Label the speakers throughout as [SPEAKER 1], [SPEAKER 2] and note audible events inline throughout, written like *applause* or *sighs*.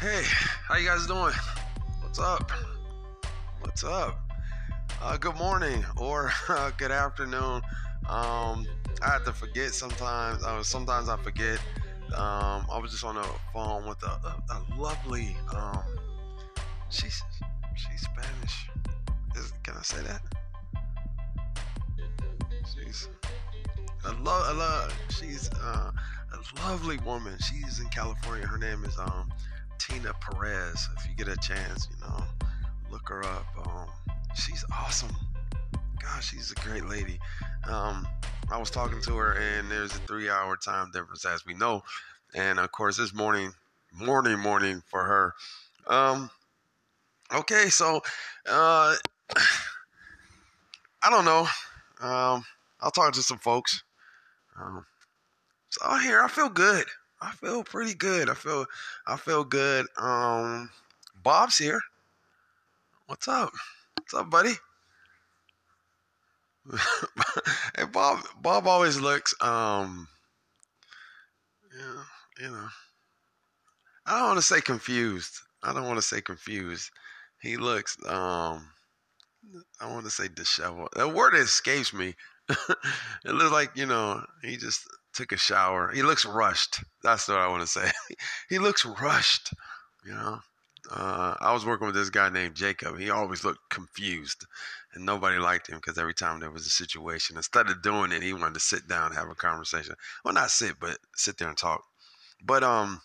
[SPEAKER 1] Hey, how you guys doing? What's up? What's up? Uh, good morning or *laughs* uh, good afternoon. Um, I have to forget sometimes. Uh, sometimes I forget. Um, I was just on the phone with a, a, a lovely. Um, she's she's Spanish. Is, can I say that? She's a love. Love. She's uh, a lovely woman. She's in California. Her name is um, Tina Perez. If you get a chance, you know, look her up. Um, she's awesome. Gosh, she's a great lady. Um, I was talking to her, and there's a three-hour time difference, as we know. And of course, this morning, morning, morning for her. Um, okay, so uh, *sighs* I don't know. Um, I'll talk to some folks. Um, so here, I feel good. I feel pretty good. I feel I feel good. Um Bob's here. What's up? What's up, buddy? *laughs* hey Bob Bob always looks um yeah, you know. I don't want to say confused. I don't want to say confused. He looks um I want to say disheveled. That word escapes me. *laughs* it looks like, you know, he just took a shower. He looks rushed. That's what I want to say. *laughs* he looks rushed. You know, uh, I was working with this guy named Jacob. He always looked confused, and nobody liked him because every time there was a situation, instead of doing it, he wanted to sit down and have a conversation. Well, not sit, but sit there and talk. But um,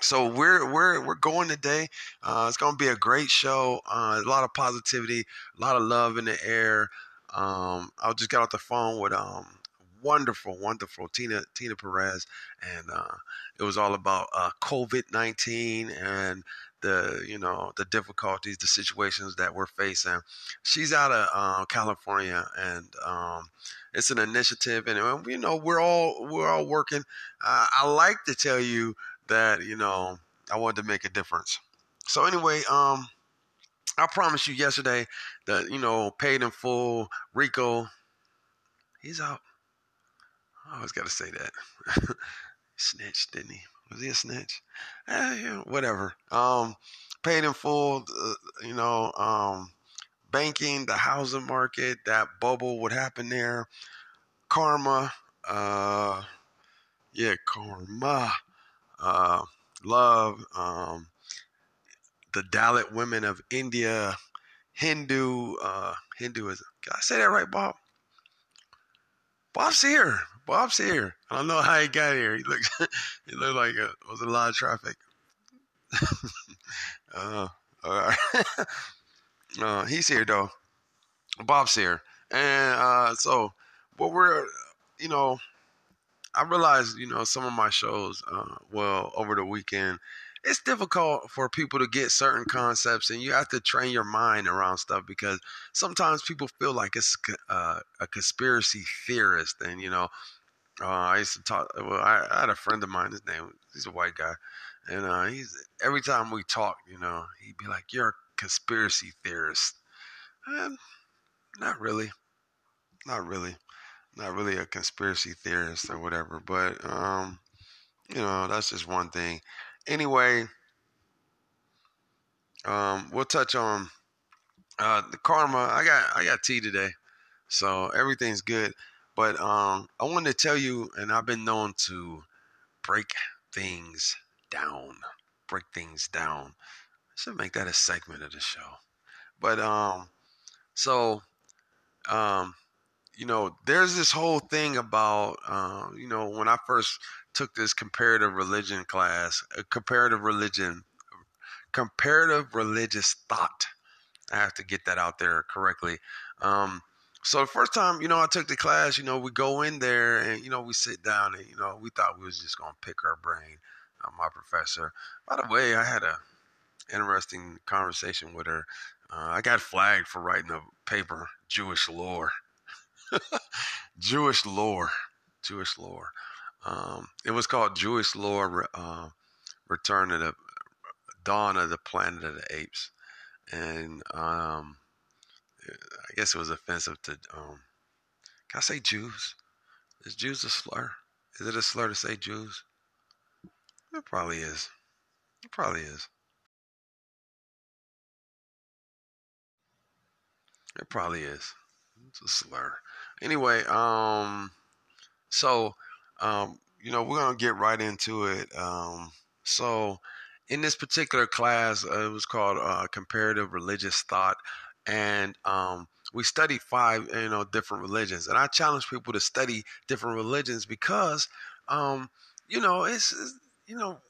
[SPEAKER 1] so we're we're we're going today. Uh, it's going to be a great show. Uh, a lot of positivity, a lot of love in the air. Um, I just got off the phone with um wonderful, wonderful Tina Tina Perez, and uh, it was all about uh, COVID nineteen and the you know the difficulties, the situations that we're facing. She's out of uh, California, and um, it's an initiative, and you know we're all we're all working. I like to tell you that you know I wanted to make a difference. So anyway, um, I promised you yesterday that you know paid in full. Rico, he's out. I always got to say that. *laughs* snitch, didn't he? Was he a snitch? Eh, yeah, whatever. Um, paid in full. Uh, you know, um, banking, the housing market, that bubble, what happened there, karma. Uh, yeah, karma. Uh, love. Um, the Dalit women of India, Hindu, uh, Hinduism. Can I say that right, Bob? Bob's here. Bob's here. I don't know how he got here. He looks, *laughs* he looked like a, was a lot of traffic. *laughs* uh, all right. *laughs* uh, he's here though. Bob's here, and uh, so what we're, you know, I realized, you know, some of my shows, uh, well, over the weekend, it's difficult for people to get certain concepts and you have to train your mind around stuff because sometimes people feel like it's uh, a conspiracy theorist and you know uh, i used to talk well I, I, had a friend of mine his name he's a white guy and uh, he's every time we talk you know he'd be like you're a conspiracy theorist. And not really not really not really a conspiracy theorist or whatever but um you know that's just one thing anyway, um, we'll touch on uh, the karma. I got I got tea today, so everything's good. But um, I wanted to tell you, and I've been known to break things down, break things down. I should make that a segment of the show. But um, so um, you know, there's this whole thing about uh, you know when I first took this comparative religion class, a comparative religion, comparative religious thought. I have to get that out there correctly. Um, so the first time, you know, I took the class, you know, we go in there and, you know, we sit down and, you know, we thought we was just going to pick our brain. Uh, my professor, by the way, I had a interesting conversation with her. Uh, I got flagged for writing a paper, Jewish lore. *laughs* Jewish lore. Jewish lore. Um, it was called Jewish Lore uh, Return of the Dawn of the Planet of the Apes. And um, I guess it was offensive to, um, can I say Jews? Is Jews a slur? Is it a slur to say Jews? It probably is. It probably is. It probably is. It's a slur. Anyway, um, so um, you know, we're gonna get right into it. Um, so in this particular class, uh, it was called uh, comparative religious thought, and um, we studied five, you know, different religions. And I challenge people to study different religions because, um, you know, it's, it's you know,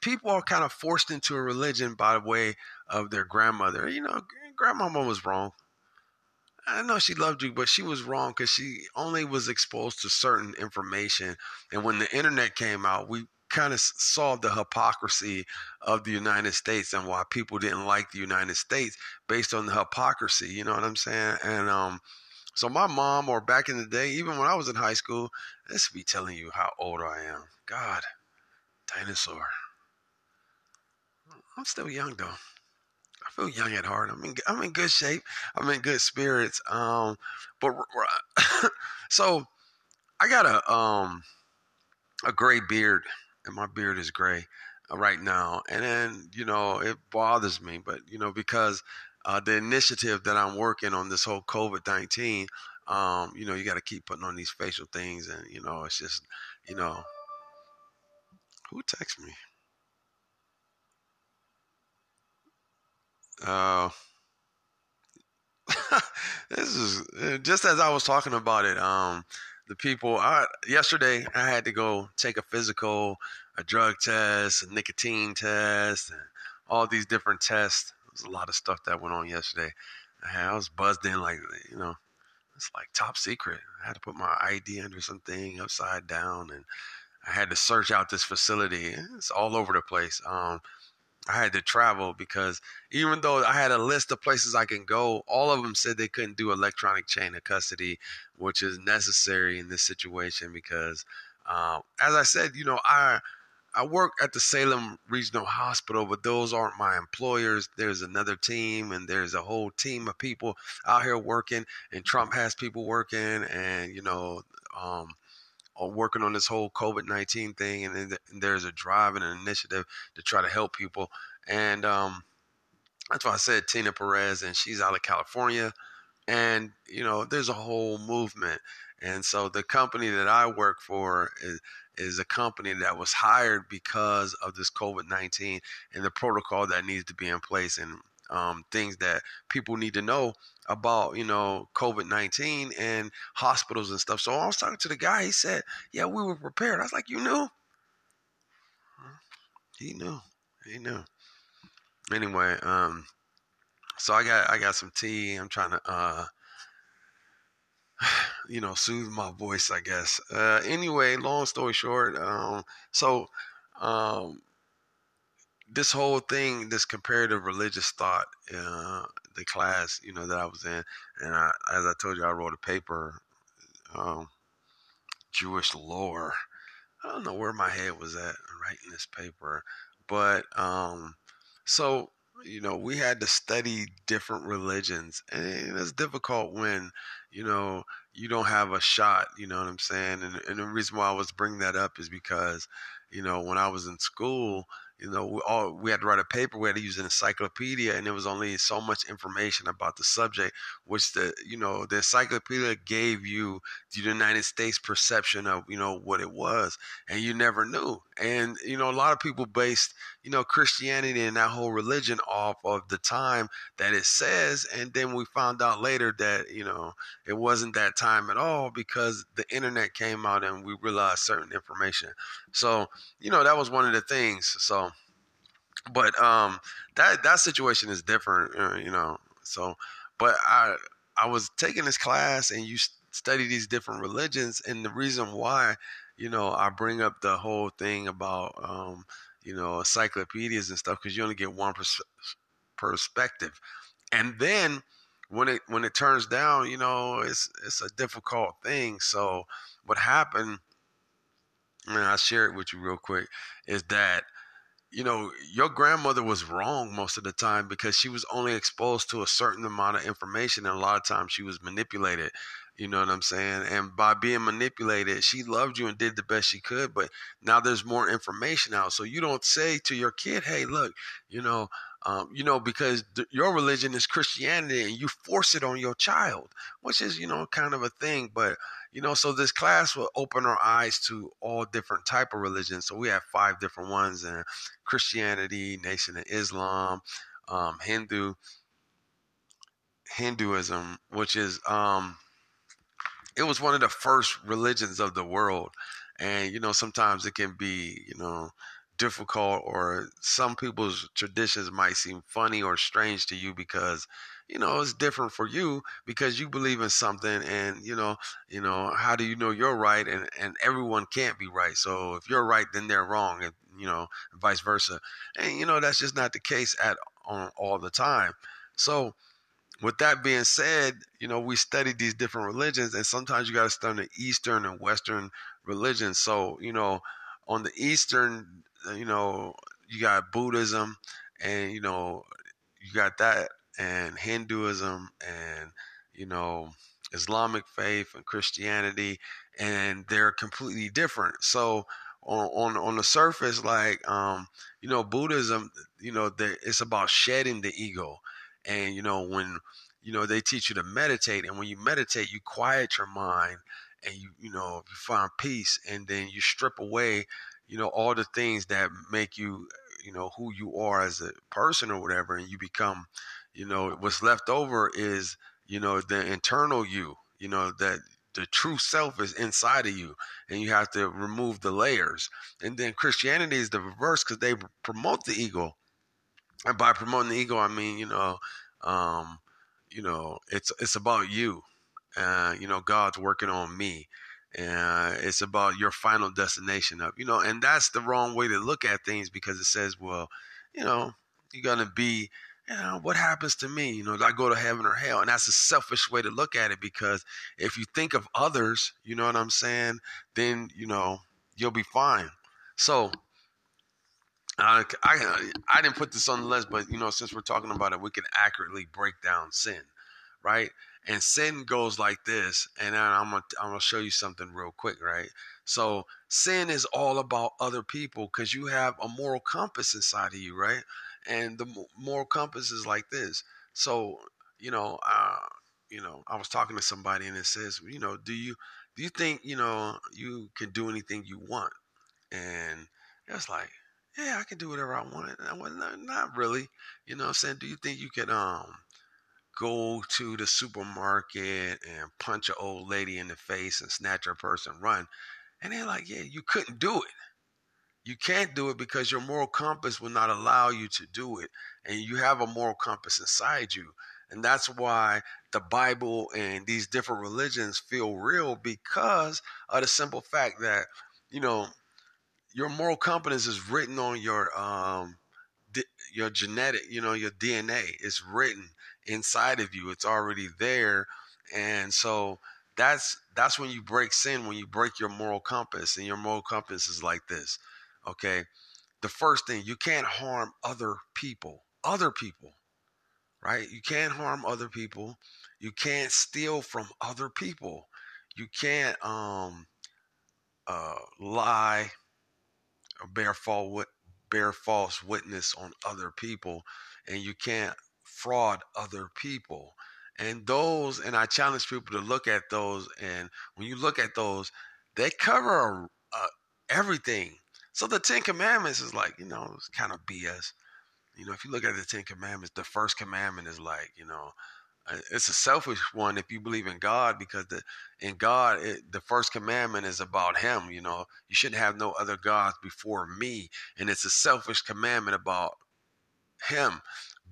[SPEAKER 1] people are kind of forced into a religion by the way of their grandmother. You know, grandmama was wrong. I know she loved you, but she was wrong because she only was exposed to certain information. And when the internet came out, we kind of saw the hypocrisy of the United States and why people didn't like the United States based on the hypocrisy. You know what I'm saying? And um, so my mom, or back in the day, even when I was in high school, this be telling you how old I am. God, dinosaur. I'm still young though. I feel young at heart. I'm in I'm in good shape. I'm in good spirits. Um, but *laughs* so I got a um a gray beard, and my beard is gray uh, right now. And then you know it bothers me, but you know because uh, the initiative that I'm working on this whole COVID nineteen, um, you know you got to keep putting on these facial things, and you know it's just you know who texts me. Uh, *laughs* this is uh, just as I was talking about it. Um, the people. I, yesterday, I had to go take a physical, a drug test, a nicotine test, and all these different tests. There was a lot of stuff that went on yesterday. I, I was buzzed in like you know, it's like top secret. I had to put my ID under something upside down, and I had to search out this facility. It's all over the place. Um, I had to travel because even though I had a list of places I can go, all of them said they couldn't do electronic chain of custody, which is necessary in this situation because, uh, as I said, you know, I I work at the Salem Regional Hospital, but those aren't my employers. There's another team, and there's a whole team of people out here working, and Trump has people working, and you know, um, working on this whole COVID 19 thing. And, there's a drive and an initiative to try to help people. And um, that's why I said Tina Perez, and she's out of California. And, you know, there's a whole movement. And so the company that I work for is, is a company that was hired because of this COVID 19 and the protocol that needs to be in place and um, things that people need to know about you know COVID nineteen and hospitals and stuff. So I was talking to the guy. He said, "Yeah, we were prepared." I was like, "You knew?" He knew. He knew. Anyway, um, so I got I got some tea. I'm trying to uh, *sighs* you know soothe my voice, I guess. Uh, anyway, long story short, um, so um, this whole thing, this comparative religious thought, uh, the class, you know, that I was in, and I, as I told you, I wrote a paper, um, Jewish lore. I don't know where my head was at writing this paper, but um, so you know, we had to study different religions, and it's difficult when you know you don't have a shot. You know what I'm saying? And, and the reason why I was bringing that up is because you know when I was in school you know, we all we had to write a paper. We had to use an encyclopedia, and there was only so much information about the subject, which the you know the encyclopedia gave you the United States perception of you know what it was, and you never knew. And you know, a lot of people based you know Christianity and that whole religion off of the time that it says, and then we found out later that you know it wasn't that time at all because the internet came out and we realized certain information. So you know that was one of the things. So but um, that that situation is different, uh, you know. So, but I I was taking this class, and you study these different religions, and the reason why, you know, I bring up the whole thing about um, you know, encyclopedias and stuff, because you only get one pers- perspective, and then when it when it turns down, you know, it's it's a difficult thing. So what happened, and I share it with you real quick, is that you know, your grandmother was wrong most of the time because she was only exposed to a certain amount of information, and a lot of times she was manipulated. You know what I'm saying? And by being manipulated, she loved you and did the best she could, but now there's more information out. So you don't say to your kid, "Hey, look, you know, um, you know, because th- your religion is Christianity, and you force it on your child, which is, you know, kind of a thing. But you know, so this class will open our eyes to all different type of religions. So we have five different ones: and Christianity, Nation of Islam, um, Hindu, Hinduism, which is um, it was one of the first religions of the world. And, you know, sometimes it can be, you know, difficult or some people's traditions might seem funny or strange to you because you know it's different for you because you believe in something and you know you know how do you know you're right and and everyone can't be right. So if you're right then they're wrong and you know vice versa. And you know that's just not the case at on all the time. So with that being said, you know, we study these different religions, and sometimes you got to study the Eastern and Western religions. So, you know, on the Eastern, you know, you got Buddhism, and you know, you got that, and Hinduism, and you know, Islamic faith and Christianity, and they're completely different. So, on on, on the surface, like, um, you know, Buddhism, you know, it's about shedding the ego and you know when you know they teach you to meditate and when you meditate you quiet your mind and you you know you find peace and then you strip away you know all the things that make you you know who you are as a person or whatever and you become you know what's left over is you know the internal you you know that the true self is inside of you and you have to remove the layers and then christianity is the reverse because they promote the ego and by promoting the ego, I mean you know, um, you know, it's it's about you. Uh, you know, God's working on me. and it's about your final destination of you know, and that's the wrong way to look at things because it says, well, you know, you're gonna be you know, what happens to me? You know, do I go to heaven or hell? And that's a selfish way to look at it because if you think of others, you know what I'm saying, then, you know, you'll be fine. So I I didn't put this on the list, but you know, since we're talking about it, we can accurately break down sin, right? And sin goes like this, and I'm gonna I'm gonna show you something real quick, right? So sin is all about other people because you have a moral compass inside of you, right? And the moral compass is like this. So you know, uh, you know, I was talking to somebody, and it says, you know, do you do you think you know you can do anything you want? And it's like yeah, I can do whatever I want. And I went, no, not really. You know I'm saying? Do you think you could um go to the supermarket and punch an old lady in the face and snatch her purse and run? And they're like, yeah, you couldn't do it. You can't do it because your moral compass will not allow you to do it. And you have a moral compass inside you. And that's why the Bible and these different religions feel real because of the simple fact that, you know, your moral compass is written on your um your genetic, you know, your DNA. It's written inside of you. It's already there, and so that's that's when you break sin. When you break your moral compass, and your moral compass is like this. Okay, the first thing you can't harm other people. Other people, right? You can't harm other people. You can't steal from other people. You can't um uh lie bear false bear false witness on other people and you can't fraud other people and those and i challenge people to look at those and when you look at those they cover uh, everything so the ten commandments is like you know it's kind of bs you know if you look at the ten commandments the first commandment is like you know uh, it's a selfish one if you believe in God because the in God it, the first commandment is about him you know. You shouldn't have no other gods before me. And it's a selfish commandment about him.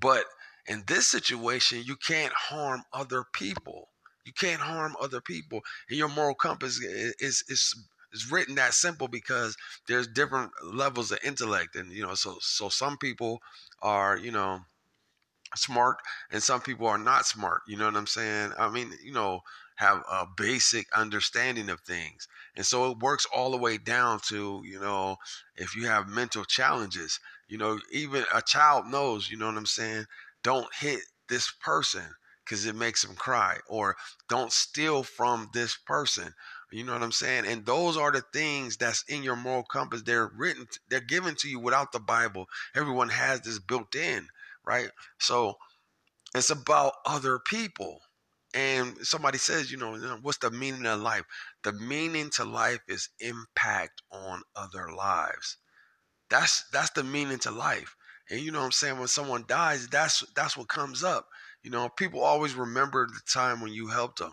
[SPEAKER 1] But in this situation you can't harm other people. You can't harm other people. And your moral compass is is, is is written that simple because there's different levels of intellect and you know so so some people are you know smart and some people are not smart you know what i'm saying? I mean you know have a basic understanding of things. And so it works all the way down to you know if you have mental challenges you know even a child knows you know what i'm saying don't hit this person because it makes them cry or don't steal from this person you know what i'm saying? And those are the things that's in your moral compass. They're written they're given to you without the bible. Everyone has this built in right? So it's about other people. And somebody says you know what's the meaning of life? The meaning to life is impact on other lives. That's that's the meaning to life. And you know what i'm saying? When someone dies that's that's what comes up. You know, people always remember the time when you helped them.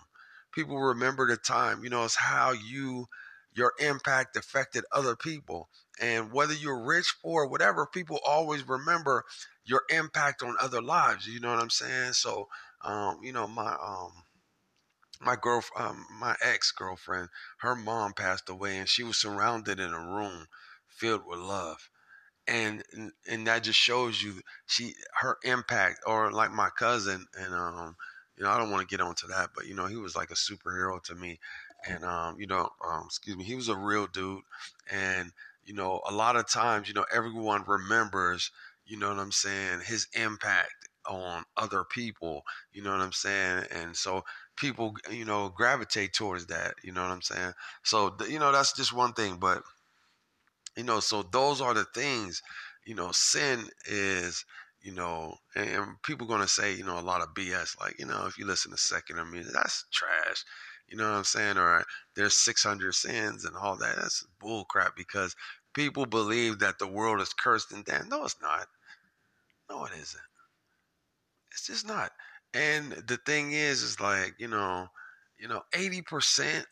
[SPEAKER 1] People remember the time, you know, it's how you your impact affected other people. And whether you're rich, poor, whatever, people always remember your impact on other lives. You know what I'm saying? So, um, you know, my um my girl um, my ex-girlfriend, her mom passed away and she was surrounded in a room filled with love and and that just shows you she her impact or like my cousin and um you know I don't want to get onto that but you know he was like a superhero to me and um you know um excuse me he was a real dude and you know a lot of times you know everyone remembers you know what I'm saying his impact on other people you know what I'm saying and so people you know gravitate towards that you know what I'm saying? So you know that's just one thing but you know, so those are the things, you know, sin is, you know, and, and people going to say, you know, a lot of BS. Like, you know, if you listen to secular music, that's trash. You know what I'm saying? Or there's 600 sins and all that. That's bull crap because people believe that the world is cursed and damned. No, it's not. No, it isn't. It's just not. And the thing is, is like, you know, you know, 80%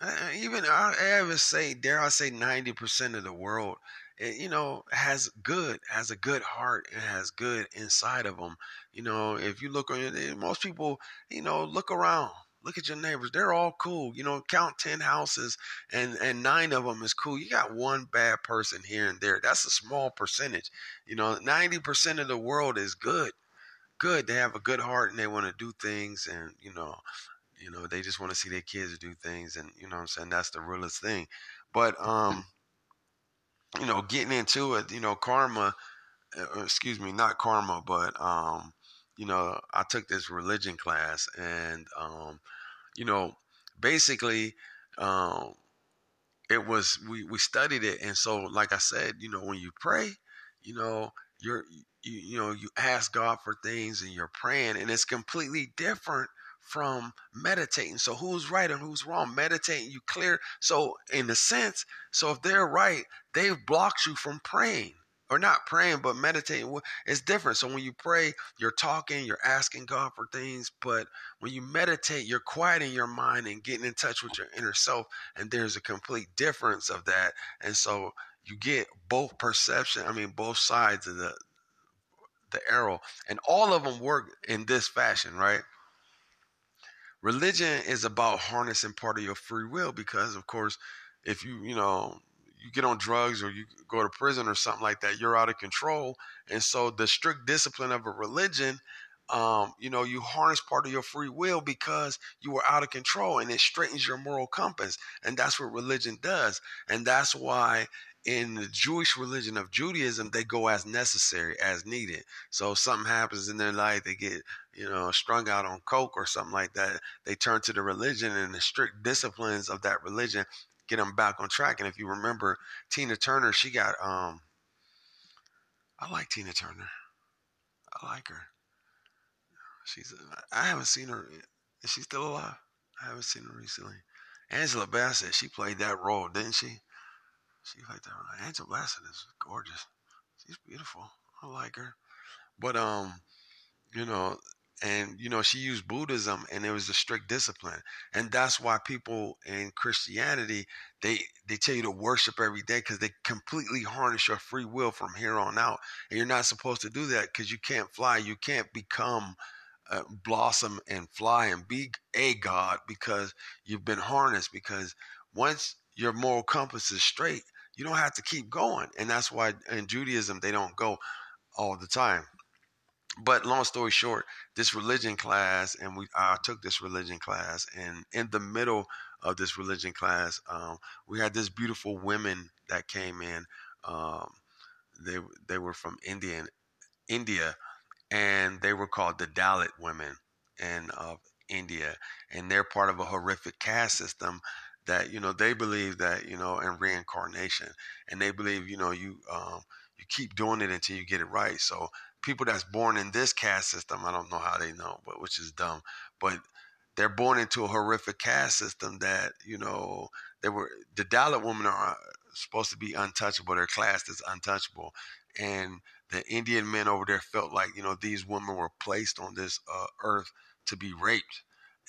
[SPEAKER 1] uh, even I I ever say, dare I say, ninety percent of the world, eh, you know, has good, has a good heart, and has good inside of them. You know, if you look on eh, most people, you know, look around, look at your neighbors, they're all cool. You know, count ten houses, and and nine of them is cool. You got one bad person here and there. That's a small percentage. You know, ninety percent of the world is good good. They have a good heart and they want to do things and, you know, you know, they just want to see their kids do things, and you know, I'm saying that's the realest thing. But um, you know, getting into it, you know, karma. Uh, excuse me, not karma, but um, you know, I took this religion class, and um, you know, basically, um, it was we we studied it, and so, like I said, you know, when you pray, you know, you're you, you know you ask God for things and you're praying and it's completely different from meditating. So who's right and who's wrong? Meditating, you clear. So in a sense, so if they're right, they've blocked you from praying or not praying, but meditating. It's different. So when you pray, you're talking, you're asking God for things. But when you meditate, you're quieting your mind and getting in touch with your inner self. And there's a complete difference of that. And so you get both perception. I mean, both sides of the the arrow, and all of them work in this fashion, right? Religion is about harnessing part of your free will because of course if you you know you get on drugs or you go to prison or something like that you're out of control. And so the strict discipline of a religion um, you know you harness part of your free will because you were out of control and it straightens your moral compass. And that's what religion does. And that's why in the Jewish religion of Judaism, they go as necessary, as needed. So if something happens in their life, they get, you know, strung out on coke or something like that, they turn to the religion and the strict disciplines of that religion get them back on track. And if you remember Tina Turner, she got um I like Tina Turner. I like her. She's I haven't seen her is she still alive? I haven't seen her recently. Angela Bassett, she played that role, didn't she? She's like that. Angela Bassett is gorgeous. She's beautiful. I like her. But um, you know, and you know, she used Buddhism and it was a strict discipline. And that's why people in Christianity they they tell you to worship every day because they completely harness your free will from here on out. And you're not supposed to do that because you can't fly. You can't become uh, blossom and fly and be a god because you've been harnessed because once your moral compass is straight you don't have to keep going. And that's why in Judaism, they don't go all the time. but long story short, this religion class, and we I took this religion class, and in the middle of this religion class, um, we had this beautiful women that came in. Um, they they were from India, India, and they were called the Dalit women in of India, and they're part of a horrific caste system that you know they believe that you know in reincarnation, and they believe you know you um, you keep doing it until you get it right. So people that's born in this caste system, I don't know how they know, but which is dumb, but they're born into a horrific caste system that you know they were the Dalit women are supposed to be untouchable. They're classed as untouchable, and the Indian men over there felt like you know these women were placed on this uh, earth to be raped,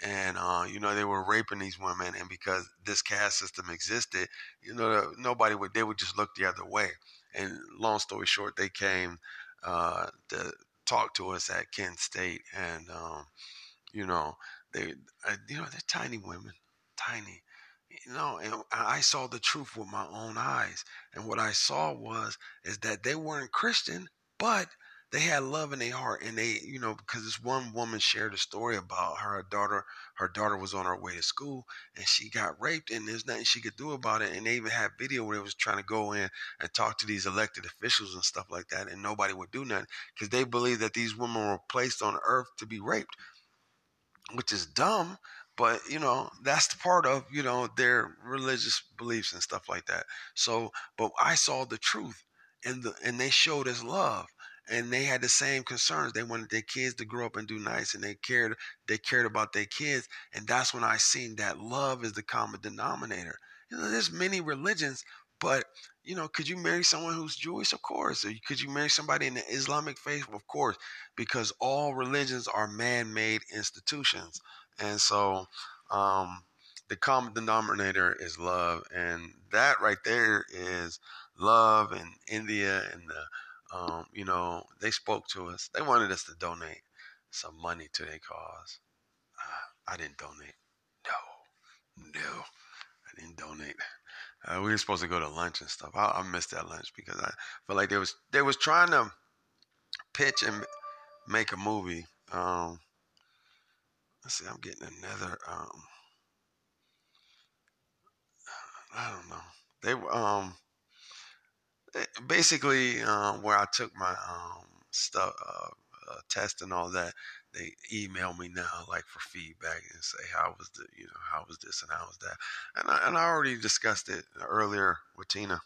[SPEAKER 1] and uh, you know they were raping these women, and because this caste system existed, you know nobody would they would just look the other way. And long story short, they came uh, to talk to us at Kent State, and um, you know they, uh, you know, they're tiny women, tiny, you know, and I saw the truth with my own eyes. And what I saw was is that they weren't Christian, but they had love in their heart. And they, you know, because this one woman shared a story about her daughter. Her daughter was on her way to school and she got raped, and there's nothing she could do about it. And they even had video where they was trying to go in and talk to these elected officials and stuff like that, and nobody would do nothing because they believe that these women were placed on earth to be raped, which is dumb but you know that's the part of you know their religious beliefs and stuff like that so but i saw the truth and the and they showed us love and they had the same concerns they wanted their kids to grow up and do nice and they cared they cared about their kids and that's when i seen that love is the common denominator you know there's many religions but you know, could you marry someone who's Jewish? Of course. Could you marry somebody in the Islamic faith? Of course, because all religions are man-made institutions. And so um, the common denominator is love. And that right there is love in India and the, um, you know, they spoke to us. They wanted us to donate some money to their cause. Uh, I didn't donate. No, no, I didn't donate. Uh, we were supposed to go to lunch and stuff. I, I missed that lunch because I felt like they was they was trying to pitch and make a movie. Um, Let's see, I'm getting another. Um, I don't know. They um, basically um, where I took my um stuff uh, uh, test and all that. They email me now like for feedback and say how was the you know how was this and how was that, and I, and I already discussed it earlier with Tina.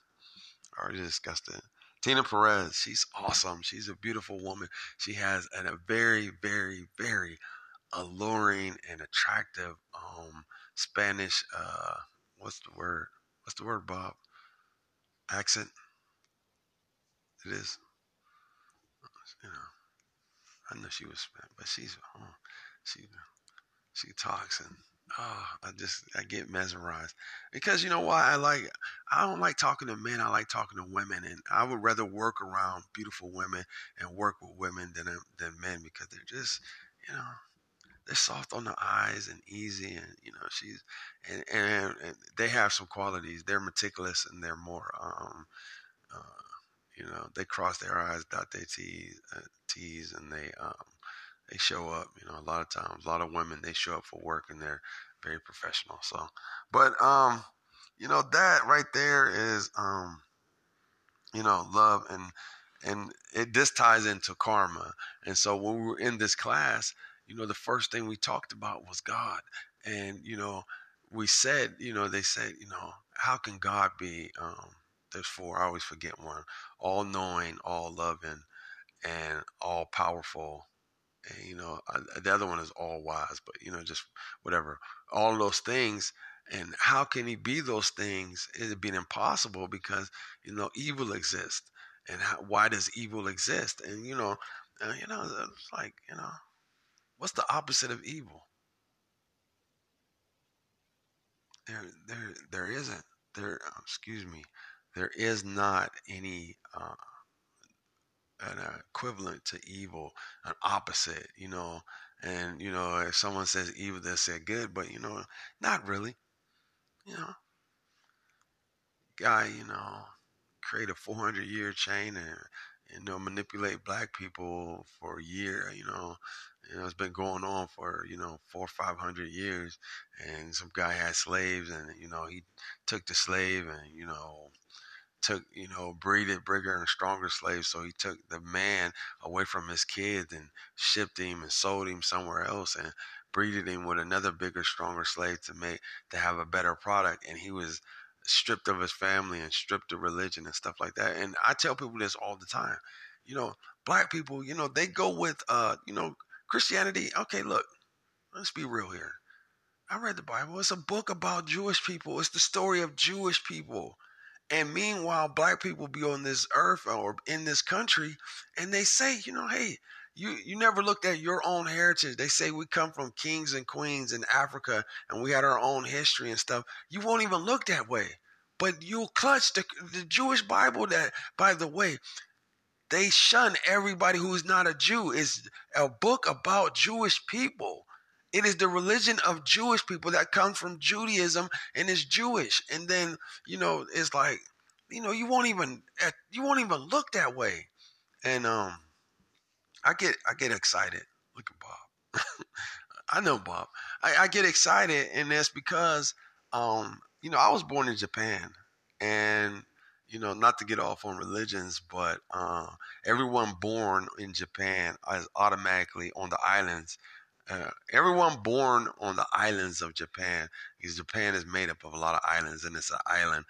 [SPEAKER 1] I already discussed it. Tina Perez, she's awesome. She's a beautiful woman. She has an, a very, very, very alluring and attractive um, Spanish. Uh, what's the word? What's the word, Bob? Accent. It is. You know, I know she was but she's oh, she she talks and oh, I just I get mesmerized because you know why I like I don't like talking to men. I like talking to women, and I would rather work around beautiful women and work with women than than men because they're just you know they're soft on the eyes and easy and you know she's and, and, and they have some qualities they're meticulous and they're more um uh, you know they cross their eyes dot their t's uh, t's and they um they show up you know a lot of times a lot of women they show up for work and they're very professional so but um you know that right there is um you know love and and it this ties into karma and so when we were in this class you know, the first thing we talked about was God. And, you know, we said, you know, they said, you know, how can God be, um, there's four, I always forget one, all knowing, all loving, and all powerful. And, you know, the other one is all wise, but, you know, just whatever, all those things. And how can he be those things? It'd be impossible because, you know, evil exists. And how, why does evil exist? And, you know, you know, it's like, you know, What's the opposite of evil? There, there, there isn't. There, excuse me. There is not any uh, an equivalent to evil, an opposite. You know, and you know, if someone says evil, they say good, but you know, not really. You know, guy, you know, create a 400 year chain and you know, manipulate black people for a year. You know, you know, it's been going on for you know four or five hundred years, and some guy had slaves, and you know he took the slave and you know took you know breeded bigger and stronger slaves. So he took the man away from his kids and shipped him and sold him somewhere else and breeded him with another bigger stronger slave to make to have a better product. And he was stripped of his family and stripped of religion and stuff like that. And i tell people this all the time you know black people you know they go with uh you know christianity okay look let's be real here i read the bible it's a book about jewish people it's the story of jewish people and meanwhile, black people be on this earth or in this country, and they say, you know, hey, you you never looked at your own heritage. They say we come from kings and queens in Africa, and we had our own history and stuff. You won't even look that way, but you'll clutch the, the Jewish Bible. That, by the way, they shun everybody who's not a Jew. It's a book about Jewish people. It is the religion of Jewish people that comes from Judaism and is Jewish. And then, you know, it's like, you know, you won't even you won't even look that way. And um I get I get excited. Look at Bob. *laughs* I know Bob. I, I get excited and that's because um, you know, I was born in Japan and you know, not to get off on religions, but uh, everyone born in Japan is automatically on the islands uh, everyone born on the islands of Japan, because Japan is made up of a lot of islands and it's an island,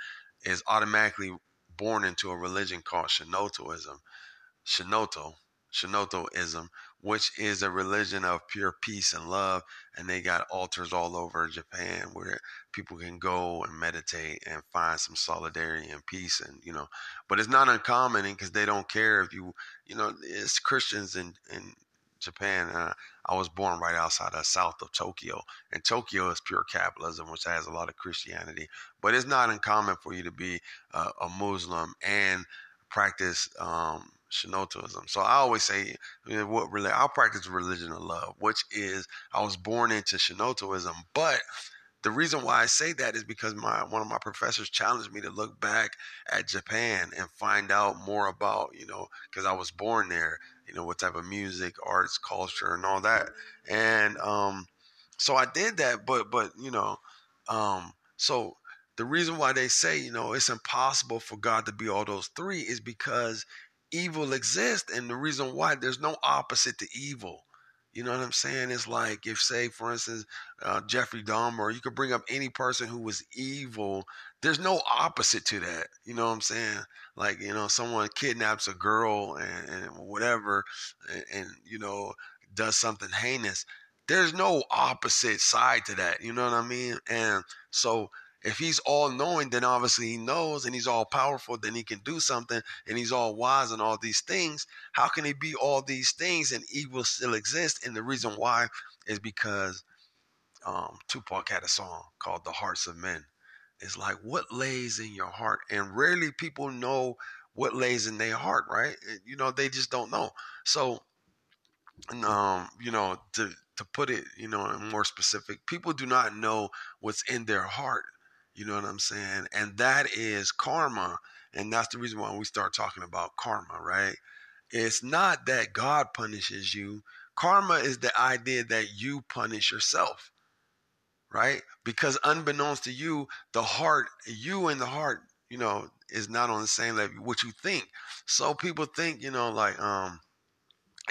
[SPEAKER 1] is automatically born into a religion called Shintoism. Shinto, Shintoism, which is a religion of pure peace and love. And they got altars all over Japan where people can go and meditate and find some solidarity and peace. And, you know, but it's not uncommon because they don't care if you, you know, it's Christians in, in Japan. Uh, I was born right outside of south of Tokyo, and Tokyo is pure capitalism, which has a lot of Christianity. But it's not uncommon for you to be uh, a Muslim and practice um, Shintoism. So I always say, what really I'll practice religion of love, which is I was born into Shintoism, but the reason why I say that is because my one of my professors challenged me to look back at Japan and find out more about, you know, because I was born there, you know, what type of music, arts, culture, and all that. And um, so I did that, but but you know, um, so the reason why they say, you know, it's impossible for God to be all those three is because evil exists, and the reason why there's no opposite to evil. You know what I'm saying? It's like if, say, for instance, uh, Jeffrey Dahmer, you could bring up any person who was evil. There's no opposite to that. You know what I'm saying? Like, you know, someone kidnaps a girl and, and whatever, and, and, you know, does something heinous. There's no opposite side to that. You know what I mean? And so if he's all knowing, then obviously he knows and he's all powerful, then he can do something and he's all wise and all these things. How can he be all these things and evil still exist? And the reason why is because um, Tupac had a song called The Hearts of Men. It's like what lays in your heart. And rarely people know what lays in their heart, right? You know, they just don't know. So, um, you know, to to put it, you know, more specific, people do not know what's in their heart you know what I'm saying? And that is karma. And that's the reason why we start talking about karma, right? It's not that God punishes you. Karma is the idea that you punish yourself, right? Because unbeknownst to you, the heart, you and the heart, you know, is not on the same level what you think. So people think, you know, like um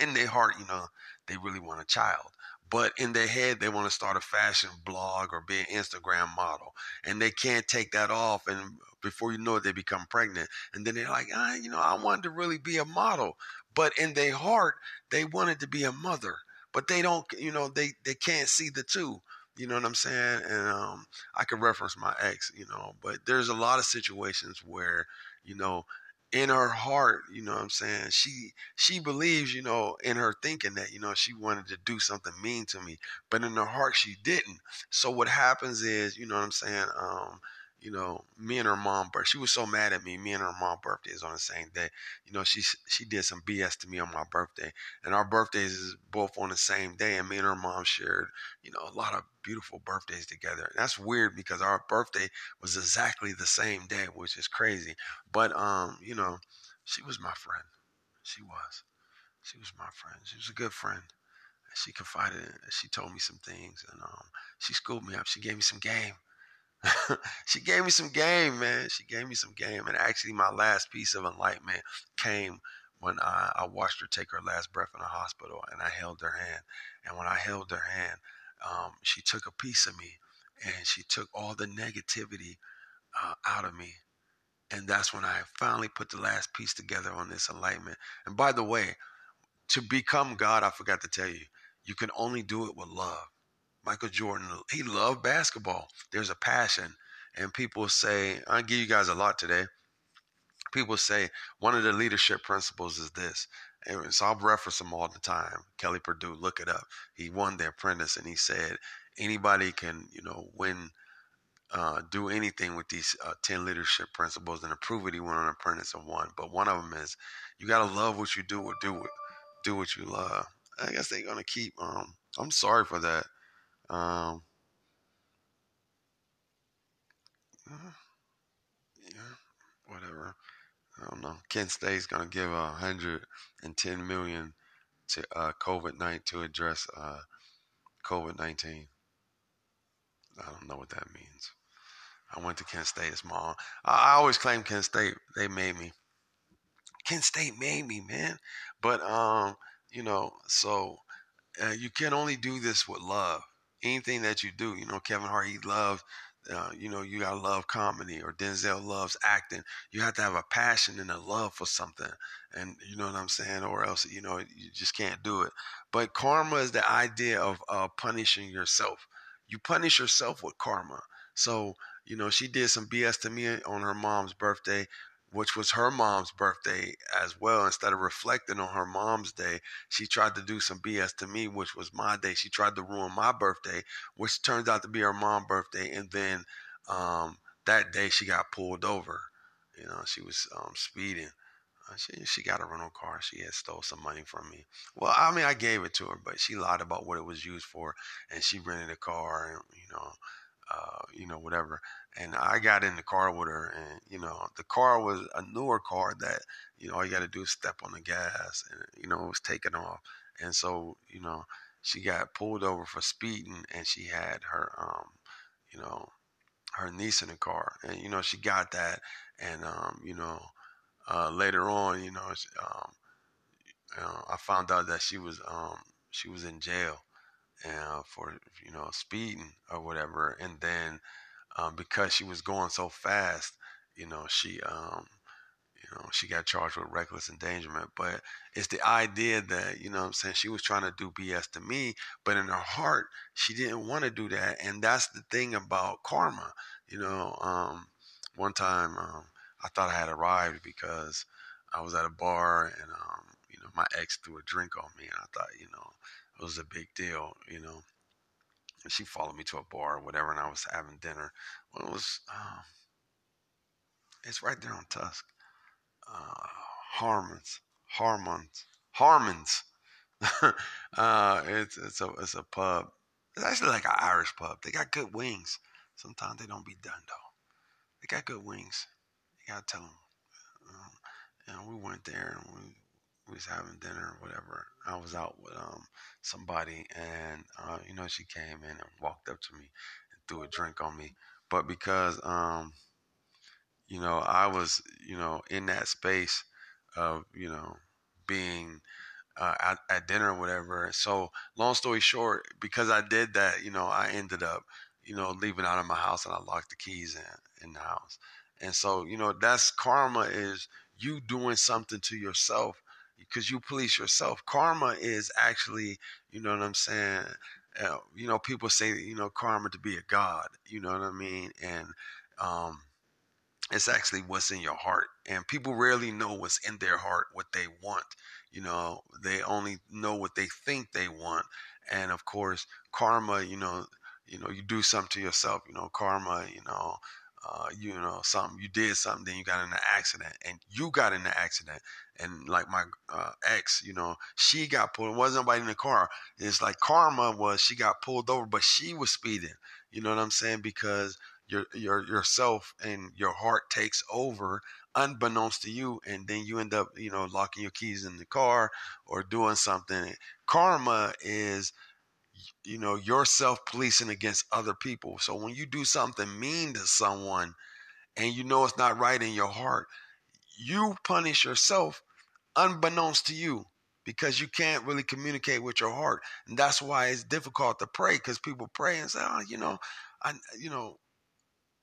[SPEAKER 1] in their heart, you know, they really want a child but in their head they want to start a fashion blog or be an Instagram model, and they can't take that off, and before you know it, they become pregnant, and then they're like, ah, you know, I wanted to really be a model, but in their heart they wanted to be a mother, but they don't, you know, they they can't see the two. You know what I'm saying? And um, I could reference my ex, you know, but there's a lot of situations where, you know, in her heart, you know what I'm saying? She she believes, you know, in her thinking that, you know, she wanted to do something mean to me, but in her heart she didn't. So what happens is, you know what I'm saying, um, you know, me and her mom birth. She was so mad at me. Me and her mom birthday is on the same day. You know, she she did some BS to me on my birthday, and our birthdays is both on the same day. And me and her mom shared, you know, a lot of beautiful birthdays together. And that's weird because our birthday was exactly the same day, which is crazy. But um, you know, she was my friend. She was. She was my friend. She was a good friend. She confided. In, she told me some things, and um, she schooled me up. She gave me some game. *laughs* she gave me some game, man. She gave me some game. And actually, my last piece of enlightenment came when I, I watched her take her last breath in the hospital and I held her hand. And when I held her hand, um, she took a piece of me and she took all the negativity uh, out of me. And that's when I finally put the last piece together on this enlightenment. And by the way, to become God, I forgot to tell you, you can only do it with love. Michael Jordan, he loved basketball. There's a passion. And people say, I'll give you guys a lot today. People say one of the leadership principles is this. And so I'll reference them all the time. Kelly Perdue, look it up. He won the apprentice and he said, anybody can, you know, win, uh, do anything with these uh, 10 leadership principles and to prove it, he went on an apprentice and won. But one of them is you got to love what you do or do, do what you love. I guess they're going to keep, um, I'm sorry for that. Um, yeah, whatever. I don't know. Kent State's gonna give a hundred and ten million to uh, COVID nineteen to address uh, COVID nineteen. I don't know what that means. I went to Kent State. It's my. I, I always claim Kent State. They made me. Kent State made me, man. But um, you know, so uh, you can only do this with love anything that you do. You know, Kevin Hart, he loves, uh, you know, you gotta love comedy, or Denzel loves acting. You have to have a passion and a love for something, and you know what I'm saying, or else you know you just can't do it. But karma is the idea of uh, punishing yourself. You punish yourself with karma. So you know, she did some BS to me on her mom's birthday which was her mom's birthday as well. Instead of reflecting on her mom's day, she tried to do some BS to me, which was my day. She tried to ruin my birthday, which turns out to be her mom's birthday. And then um, that day she got pulled over. You know, she was um, speeding. Uh, she, she got a rental car. She had stole some money from me. Well, I mean, I gave it to her, but she lied about what it was used for, and she rented a car, and you know, uh, you know, whatever. And I got in the car with her, and you know, the car was a newer car that you know all you got to do is step on the gas, and you know, it was taking off. And so, you know, she got pulled over for speeding, and she had her, um, you know, her niece in the car, and you know, she got that, and um, you know, uh, later on, you know, um, know, I found out that she was um, she was in jail uh, for you know speeding or whatever, and then um, because she was going so fast, you know she um, you know she got charged with reckless endangerment. But it's the idea that you know I'm saying she was trying to do BS to me, but in her heart she didn't want to do that, and that's the thing about karma. You know, um, one time um, I thought I had arrived because I was at a bar and um, you know my ex threw a drink on me, and I thought you know it was a big deal, you know. And she followed me to a bar or whatever, and I was having dinner. Well, it was, uh, it's right there on Tusk. Uh, Harmons, Harmons, Harmons. *laughs* uh, it's it's a it's a pub. It's actually like an Irish pub. They got good wings. Sometimes they don't be done though. They got good wings. You gotta tell them. Um, and we went there and we we was having dinner or whatever. I was out with um somebody, and uh, you know she came in and walked up to me and threw a drink on me. But because um you know I was you know in that space of you know being uh, at, at dinner or whatever. So long story short, because I did that, you know, I ended up you know leaving out of my house and I locked the keys in in the house. And so, you know, that's karma is you doing something to yourself because you police yourself. Karma is actually, you know what I'm saying? Uh, you know, people say, you know, karma to be a god. You know what I mean? And um, it's actually what's in your heart. And people rarely know what's in their heart, what they want. You know, they only know what they think they want. And of course, karma, you know, you know, you do something to yourself. You know, karma, you know, uh, you know, something you did something, then you got in an accident, and you got in an accident, and like my uh, ex, you know, she got pulled. There wasn't nobody in the car. It's like karma was she got pulled over, but she was speeding. You know what I'm saying? Because your your yourself and your heart takes over unbeknownst to you, and then you end up, you know, locking your keys in the car or doing something. Karma is you know yourself policing against other people so when you do something mean to someone and you know it's not right in your heart you punish yourself unbeknownst to you because you can't really communicate with your heart and that's why it's difficult to pray because people pray and say oh you know i you know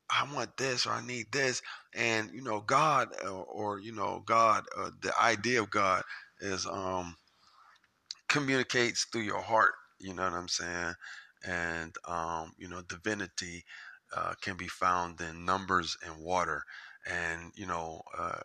[SPEAKER 1] I want this or I need this. And, you know, God or, or you know, God, uh, the idea of God is um, communicates through your heart. You know what I'm saying? And, um, you know, divinity uh, can be found in numbers and water. And, you know, uh,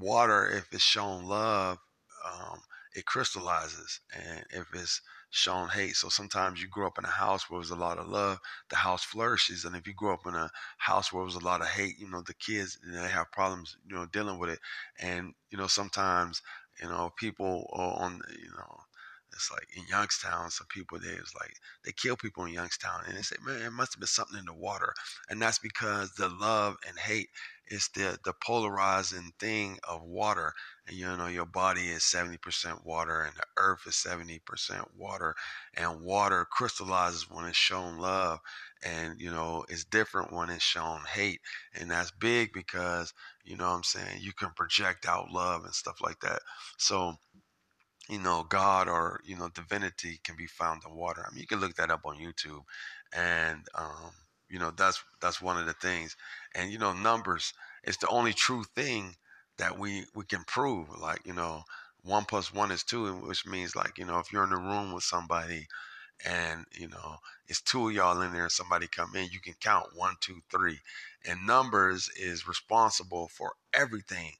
[SPEAKER 1] water, if it's shown love, um, it crystallizes. And if it's shown hate. So sometimes you grow up in a house where there's a lot of love, the house flourishes. And if you grow up in a house where there's a lot of hate, you know, the kids, you know, they have problems, you know, dealing with it. And, you know, sometimes, you know, people are on, you know, it's like in Youngstown, some people there is like they kill people in Youngstown, and they say, "Man, it must have been something in the water," and that's because the love and hate is the the polarizing thing of water. And you know, your body is seventy percent water, and the earth is seventy percent water, and water crystallizes when it's shown love, and you know, it's different when it's shown hate, and that's big because you know, what I'm saying you can project out love and stuff like that. So you know, God or, you know, divinity can be found in water. I mean, you can look that up on YouTube. And, um, you know, that's, that's one of the things. And, you know, numbers is the only true thing that we, we can prove. Like, you know, one plus one is two, which means like, you know, if you're in a room with somebody and, you know, it's two of y'all in there, and somebody come in, you can count one, two, three. And numbers is responsible for everything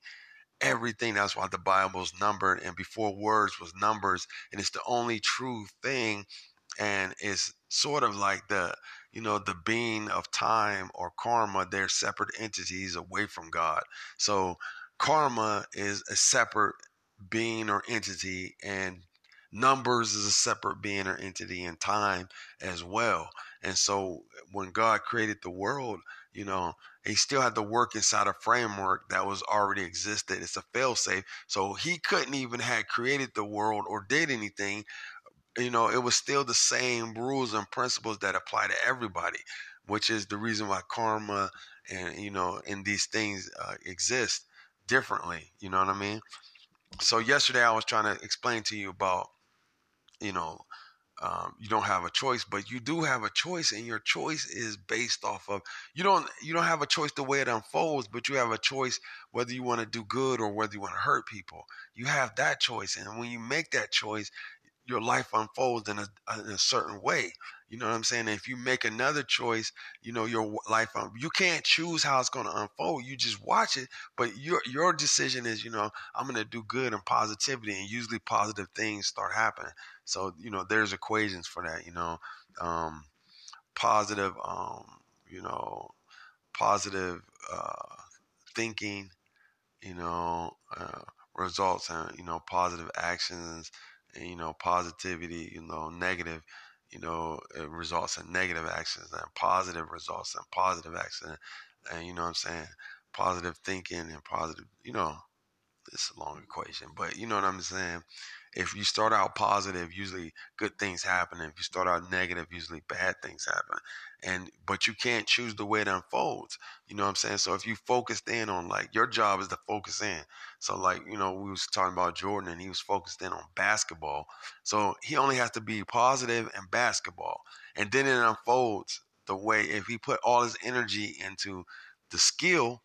[SPEAKER 1] everything. That's why the Bible's numbered, and before words was numbers, and it's the only true thing. And it's sort of like the, you know, the being of time or karma. They're separate entities away from God. So karma is a separate being or entity, and numbers is a separate being or entity, and time as well. And so when God created the world, you know, he still had to work inside a framework that was already existed. It's a failsafe. So he couldn't even have created the world or did anything. You know, it was still the same rules and principles that apply to everybody, which is the reason why karma and, you know, and these things uh, exist differently. You know what I mean? So yesterday I was trying to explain to you about, you know, um, you don't have a choice, but you do have a choice, and your choice is based off of you don't you don't have a choice the way it unfolds, but you have a choice whether you want to do good or whether you want to hurt people. You have that choice, and when you make that choice, your life unfolds in a, in a certain way. You know what I'm saying? If you make another choice, you know your life. You can't choose how it's going to unfold. You just watch it. But your your decision is, you know, I'm going to do good and positivity, and usually positive things start happening. So you know, there's equations for that. You know, um, positive, um, you know, positive uh, thinking. You know, uh, results and you know positive actions you know positivity. You know, negative you know, results in negative actions and positive results and positive actions. And, you know what I'm saying? Positive thinking and positive, you know, it's a long equation, but you know what I'm saying? If you start out positive, usually good things happen. If you start out negative, usually bad things happen. And but you can't choose the way it unfolds. You know what I'm saying? So if you focused in on like your job is to focus in. So like, you know, we was talking about Jordan and he was focused in on basketball. So he only has to be positive in basketball. And then it unfolds the way if he put all his energy into the skill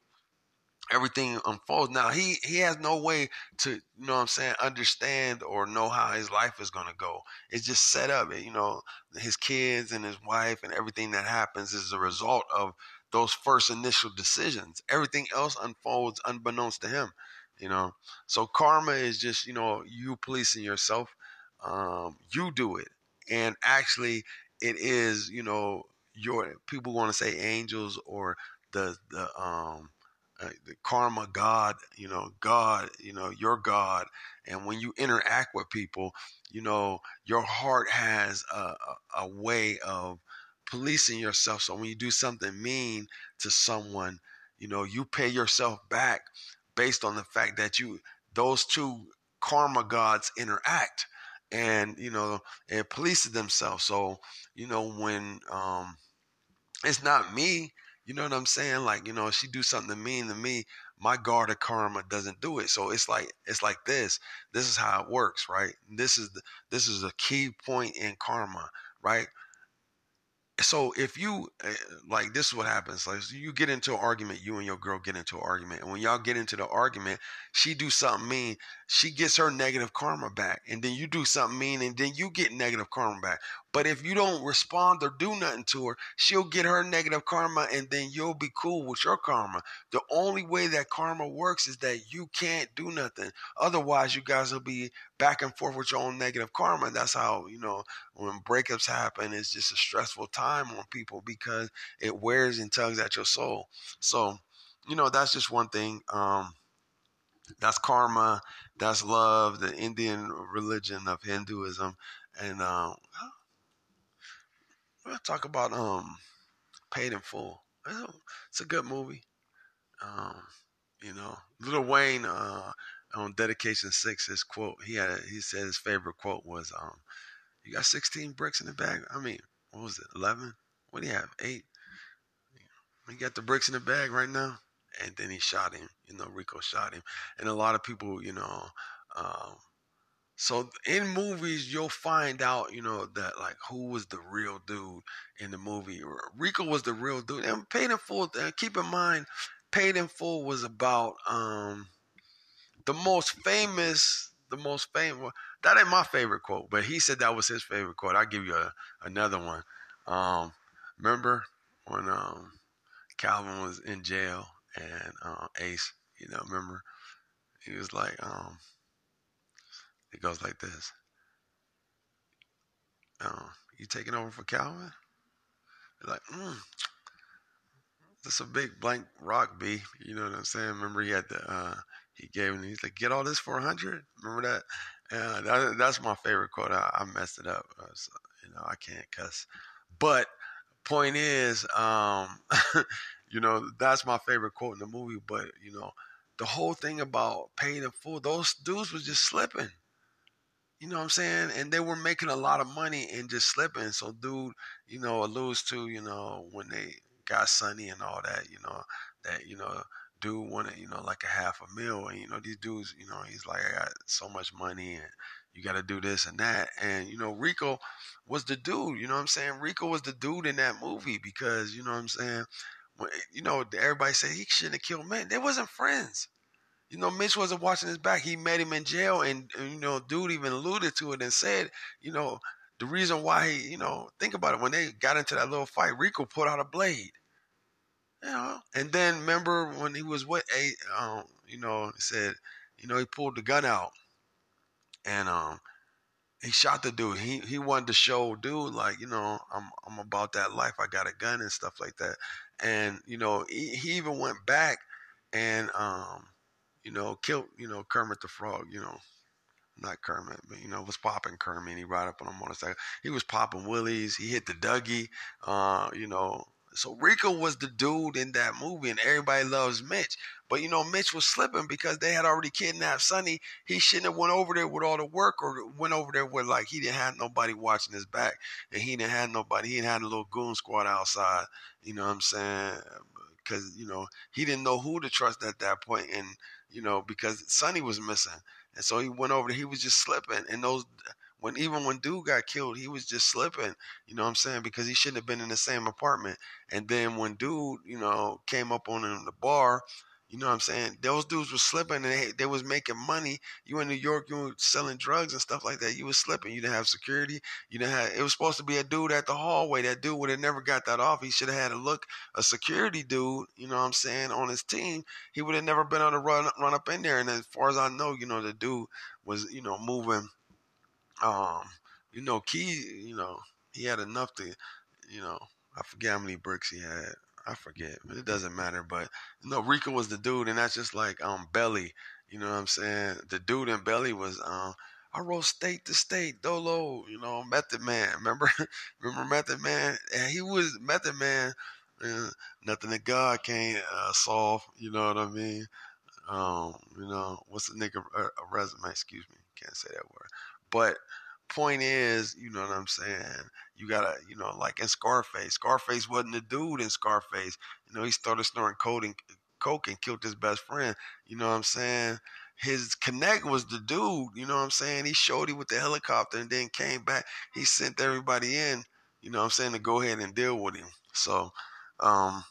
[SPEAKER 1] everything unfolds. Now he he has no way to you know what I'm saying understand or know how his life is gonna go. It's just set up. You know his kids and his wife and everything that happens is a result of those first initial decisions. Everything else unfolds unbeknownst to him. You know, so karma is just you know you policing yourself. Um, you do it, and actually it is you know your people want to say angels or the the um uh, the karma god you know god you know your god. And when you interact with people you know your heart has a, a, way of policing yourself. So when you do something mean to someone you know you pay yourself back based on the fact that you those two karma gods interact and you know it polices themselves. So you know when um it's not me you know what i'm saying? Like you know if she do something mean to me my guard of karma doesn't do it. So it's like it's like this. This is how it works right? This is the, this is a key point in karma right? So if you eh, like this is what happens. Like you get into an argument you and your girl get into an argument and when y'all get into the argument she do something mean she gets her negative karma back and then you do something mean and then you get negative karma back but if you don't respond or do nothing to her she'll get her negative karma and then you'll be cool with your karma the only way that karma works is that you can't do nothing otherwise you guys will be back and forth with your own negative karma that's how you know when breakups happen it's just a stressful time on people because it wears and tugs at your soul so you know that's just one thing um that's karma. That's love. The Indian religion of Hinduism, and um, we'll talk about um, Paid in Full. It's a good movie. Um, you know, Lil Wayne uh, on Dedication Six, his quote. He had he said his favorite quote was, um, "You got 16 bricks in the bag." I mean, what was it? 11? What do you have? Eight? You got the bricks in the bag right now and then he shot him. You know, Rico shot him, and a lot of people, you know, um, so in movies you'll find out, you know, that like who was the real dude in the movie. Rico was the real dude, and Paid in Full. Uh, keep in mind, Paid in Full was about um, the most famous. The most famous. That ain't my favorite quote, but he said that was his favorite quote. I'll give you a, another one. Um, remember when um, Calvin was in jail and uh, Ace, you know, remember he was like, um, it goes like this. Uh, you taking over for Calvin? They're like, mm, that's a big blank rock, B. You know what I'm saying? Remember he had the, uh, he gave him, he's like, get all this for a hundred. Remember that? Yeah, that? That's my favorite quote. I, I messed it up. Uh, so, you know, I can't cuss. But point is, um, *laughs* You know, that's my favorite quote in the movie. But you know, the whole thing about Paid in Full, those dudes was just slipping. You know what I'm saying? And they were making a lot of money and just slipping. So dude, you know, alludes to, you know, when they got Sonny and all that, you know, that, you know, dude wanted, you know, like a half a meal. And, you know, these dudes, you know, he's like, I got so much money and you got to do this and that. And, you know, Rico was the dude, you know what I'm saying? Rico was the dude in that movie because, you know what I'm saying? you know, everybody said he shouldn't have killed Mitch. They wasn't friends. You know, Mitch wasn't watching his back. He met him in jail, and, and you know, dude even alluded to it and said, you know, the reason why he, you know, think about it. When they got into that little fight, Rico put out a blade. You know, and then remember when he was what eight, um, you know, said, you know, he pulled the gun out, and um, he shot the dude. He he wanted to show dude like you know I'm I'm about that life. I got a gun and stuff like that. And you know he, he even went back and um you know killed you know Kermit the Frog. You know not Kermit, but you know was popping Kermit. He ride up on a motorcycle. He was popping willies. He hit the Dougie. Uh, you know so Rico was the dude in that movie, and everybody loves Mitch. But you know, Mitch was slipping because they had already kidnapped Sonny. He shouldn't have went over there with all the work, or went over there with like he didn't have nobody watching his back, and he didn't have nobody. He didn't have a little goon squad outside. You know what I'm saying? Because you know he didn't know who to trust at that point, and you know because Sonny was missing, and so he went over there. He was just slipping, and those when even when dude got killed, he was just slipping, you know what I'm saying? Because he shouldn't have been in the same apartment. And then when dude, you know, came up on him in the bar, you know what I'm saying? Those dudes were slipping and they, they was making money. You in New York, you were selling drugs and stuff like that. You was slipping. You didn't have security. You didn't have. It was supposed to be a dude at the hallway. That dude would have never got that off. He should have had a look, a security dude. You know what I'm saying? On his team, he would have never been able to run run up in there. And as far as I know, you know the dude was you know moving um, you know, Key, you know, he had enough to, you know, I forget how many bricks he had. I forget, but it doesn't matter. But know, Rico was the dude, and that's just like um Belly. You know what I'm saying? The dude in Belly was um I wrote state to state, Dolo, you know, Method Man. Remember, *laughs* remember Method Man? And he was Method Man. Uh, nothing that God can't uh, solve. You know what I mean? Um, you know, what's a nigga a, a resume? Excuse me, can't say that word. But point is, you know what I'm saying? You gotta, you know, like in Scarface. Scarface wasn't the dude in Scarface. You know, he started snorting coke and, coke and killed his best friend. You know what I'm saying? His connect was the dude. You know what I'm saying? He showed him with the helicopter and then came back. He sent everybody in. You know what I'm saying to go ahead and deal with him. So, um,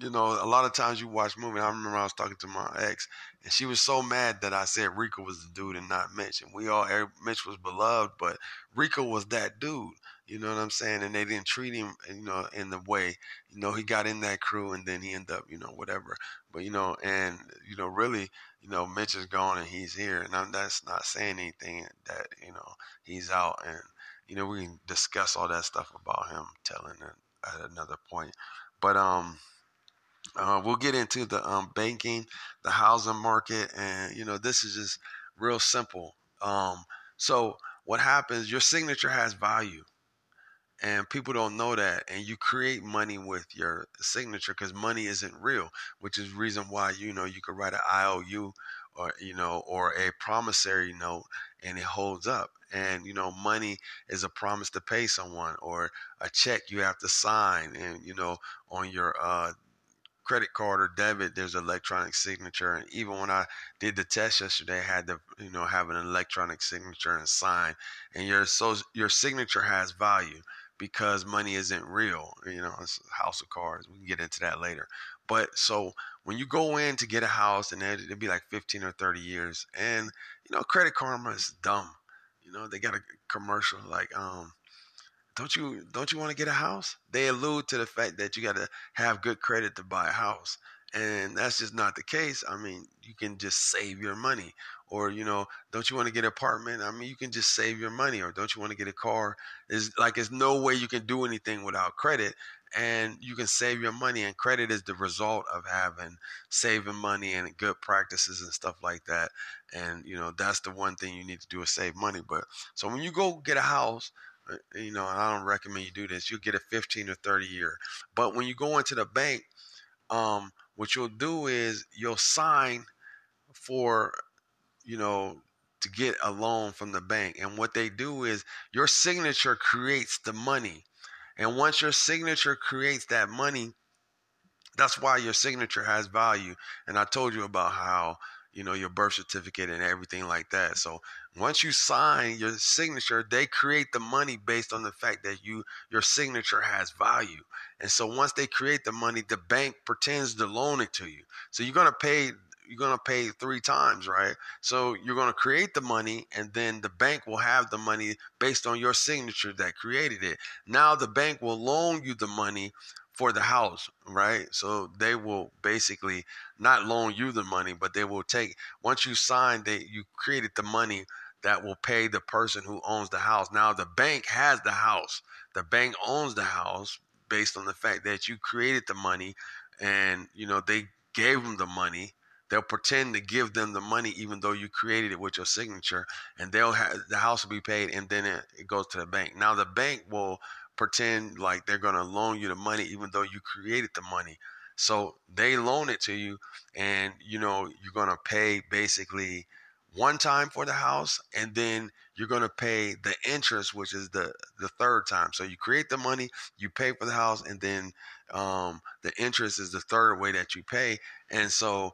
[SPEAKER 1] you know, a lot of times you watch movies. I remember I was talking to my ex, and she was so mad that I said Rico was the dude and not Mitch. And we all, Mitch was beloved, but Rico was that dude. You know what I'm saying? And they didn't treat him, you know, in the way, you know, he got in that crew and then he ended up, you know, whatever. But, you know, and, you know, really, you know, Mitch is gone and he's here. And I'm, that's not saying anything that, you know, he's out. And, you know, we can discuss all that stuff about him telling at another point. But, um, uh, we'll get into the um, banking, the housing market, and you know this is just real simple. Um, so what happens? Your signature has value, and people don't know that. And you create money with your signature because money isn't real, which is reason why you know you could write an IOU or you know or a promissory note and it holds up and you know money is a promise to pay someone or a check you have to sign and you know on your uh credit card or debit, there's electronic signature. And even when I did the test yesterday, I had to, you know, have an electronic signature and sign. And your so your signature has value because money isn't real. You know, it's a house of cards. We can get into that later. But so when you go in to get a house, and it'll be like 15 or 30 years, and you know, Credit Karma is dumb. You know, they got a commercial like, um, don't you don't you want to get a house? They allude to the fact that you got to have good credit to buy a house, and that's just not the case. I mean, you can just save your money, or you know, don't you want to get an apartment? I mean, you can just save your money, or don't you want to get a car? Is like there's no way you can do anything without credit, and you can save your money. And credit is the result of having saving money and good practices and stuff like that. And you know, that's the one thing you need to do is save money. But so when you go get a house you know, I don't recommend you do this. You'll get a 15 or 30 year. But when you go into the bank, um, what you'll do is you'll sign for, you know, to get a loan from the bank. And what they do is your signature creates the money. And once your signature creates that money, that's why your signature has value. And I told you about how you know, your birth certificate and everything like that. So once you sign your signature, they create the money based on the fact that you your signature has value. And so once they create the money, the bank pretends to loan it to you. So you're gonna pay you're going to pay three times, right? So you're going to create the money and then the bank will have the money based on your signature that created it. Now the bank will loan you the money for the house, right? So they will basically not loan you the money, but they will take once you sign that you created the money that will pay the person who owns the house. Now the bank has the house. The bank owns the house based on the fact that you created the money and you know they gave them the money they'll pretend to give them the money even though you created it with your signature and they'll have the house will be paid and then it, it goes to the bank now the bank will pretend like they're going to loan you the money even though you created the money. So they loan it to you and you know you're going to pay basically one time for the house and then you're going to pay the interest which is the the third time. So you create the money, you pay for the house and then um, the interest is the third way that you pay. And so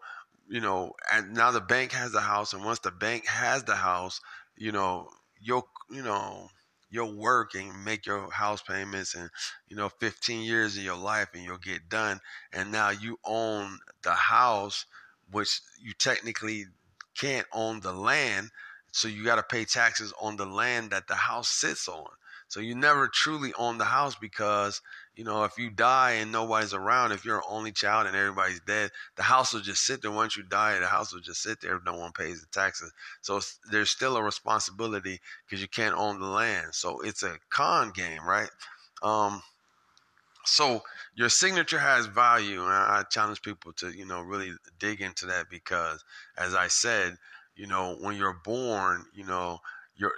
[SPEAKER 1] you know, and now the bank has the house and once the bank has the house, you know, you'll you know you'll work and make your house payments and you know 15 years of your life and you'll get done. And now you own the house which you technically can't own the land. So you got to pay taxes on the land that the house sits on. So you never truly own the house because you know, if you die and nobody's around, if you're an only child and everybody's dead, the house will just sit there. Once you die, the house will just sit there if no one pays the taxes. So there's still a responsibility because you can't own the land. So it's a con game, right? Um, so your signature has value, and I challenge people to, you know, really dig into that because, as I said, you know, when you're born, you know, you're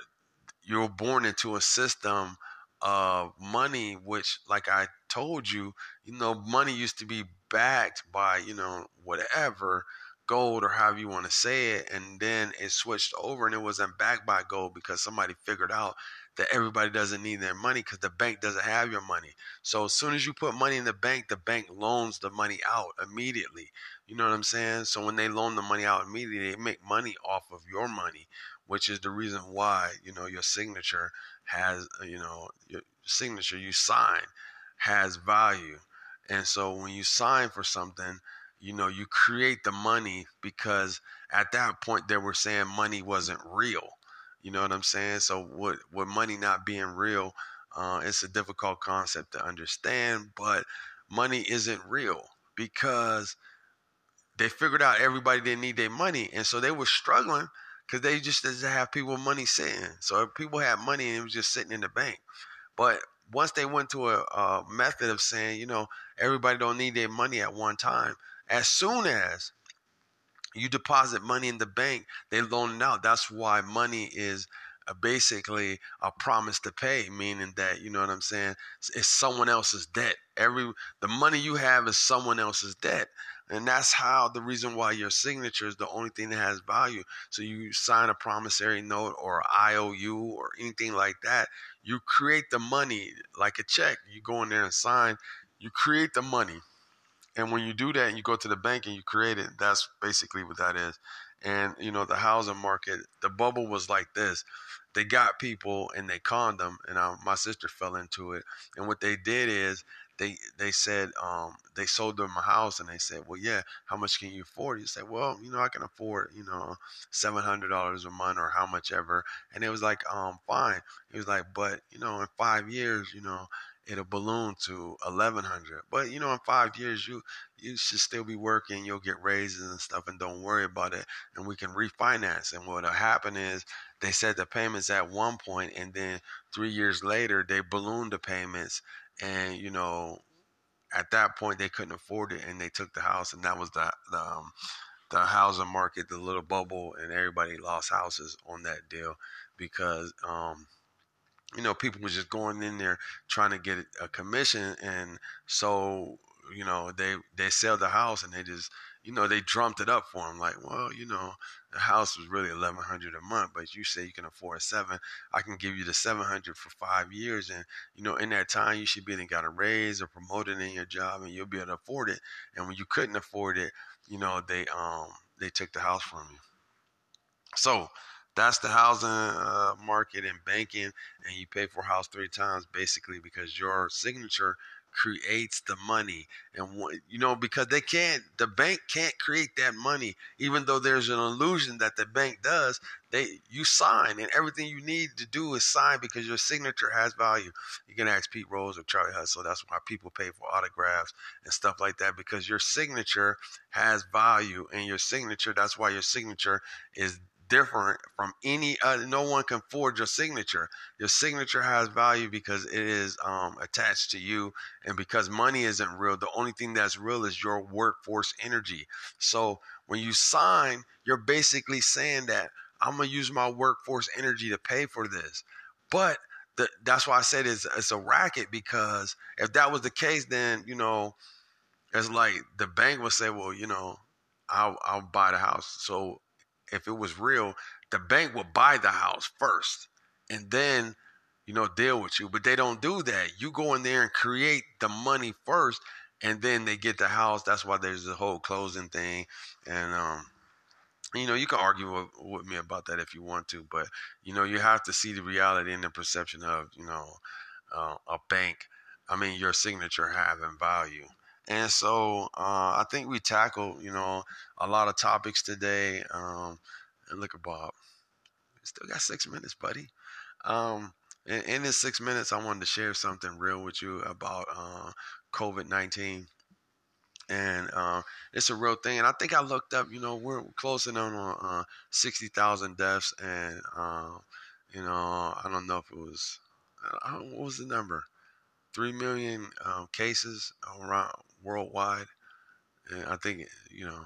[SPEAKER 1] you're born into a system uh, money, which, like I told you, you know, money used to be backed by, you know, whatever. gold or however you want to say it, and then it switched over and it wasn't backed by gold because somebody figured out that everybody doesn't need their money because the bank doesn't have your money. So as soon as you put money in the bank, the bank loans the money out immediately. You know what I'm saying? So when they loan the money out immediately, they make money off of your money, which is the reason why, you know, your signature has, you know, your signature you sign has value. And so when you sign for something, you know, you create the money because at that point they were saying money wasn't real you know what I'm saying? So with with money not being real, uh, it's a difficult concept to understand. But money isn't real because they figured out everybody didn't need their money, and so they were struggling because they just didn't have people money sitting. So if people had money and it was just sitting in the bank, but once they went to a, a method of saying, you know, everybody don't need their money at one time. As soon as you deposit money in the bank, they loan it out. That's why money is basically a promise to pay, meaning that you know what I'm saying. It's someone else's debt. Every the money you have is someone else's debt, and that's how the reason why your signature is the only thing that has value. So you sign a promissory note or IOU or anything like that. You create the money like a check. You go in there and sign. You create the money and when you do that and you go to the bank and you create it, that's basically what that is. And you know, the housing market, the bubble was like this. They got people and they conned them, and I, my sister fell into it. And what they did is they they said um, they sold them a house and they said, well, yeah, how much can you afford? You said, well, you know, I can afford you know seven hundred dollars a month or how much ever. And it was like, um, fine. He was like, but you know, in five years, you know, it'll balloon to 1100 but you know in five years you you should still be working you'll get raises and stuff and don't worry about it and we can refinance and what'll happen is they set the payments at one point and then three years later they ballooned the payments and you know at that point they couldn't afford it and they took the house and that was the, the um, the housing market, the little bubble, and everybody lost houses on that deal because um, you know, people were just going in there trying to get a commission, and so you know they they sell the house and they just you know they drummed it up for them like, well, you know, the house was really eleven hundred a month, but you say you can afford seven, I can give you the seven hundred for five years, and you know in that time you should be in got a raise or promoted in your job, and you'll be able to afford it. And when you couldn't afford it, you know they um they took the house from you. So that's the housing uh, market and banking, and you pay for a house three times basically because your signature creates the money and you know because they can't the bank can't create that money. Even though there's an illusion that the bank does they you sign and everything you need to do is sign because your signature has value. You can ask pete rose or charlie hustle. That's why people pay for autographs and stuff like that because your signature has value and your signature that's why your signature is different from any other. No one can forge your signature. Your signature has value because it is um, attached to you, and because money isn't real. The only thing that's real is your workforce energy. So when you sign, you're basically saying that I'm gonna use my workforce energy to pay for this. But the, that's why I said it's, it's a racket because if that was the case, then you know, it's like the bank would say, well, you know, I'll I'll buy the house. So if it was real, the bank would buy the house first and then, you know, deal with you. But they don't do that. You go in there and create the money first and then they get the house. That's why there's the whole closing thing. And, um, you know, you can argue with, with, me about that if you want to, but you know, you have to see the reality and the perception of, you know, uh, a bank. I mean, your signature having value. And so uh, I think we tackled, you know, a lot of topics today. Um, and look at Bob. Still got six minutes, buddy. Um, in, in this six minutes, I wanted to share something real with you about uh, COVID 19. And uh, it's a real thing. And I think I looked up, you know, we're closing in on uh, 60,000 deaths. And, uh, you know, I don't know if it was, what was the number? 3 million um, cases around worldwide. And I think, you know,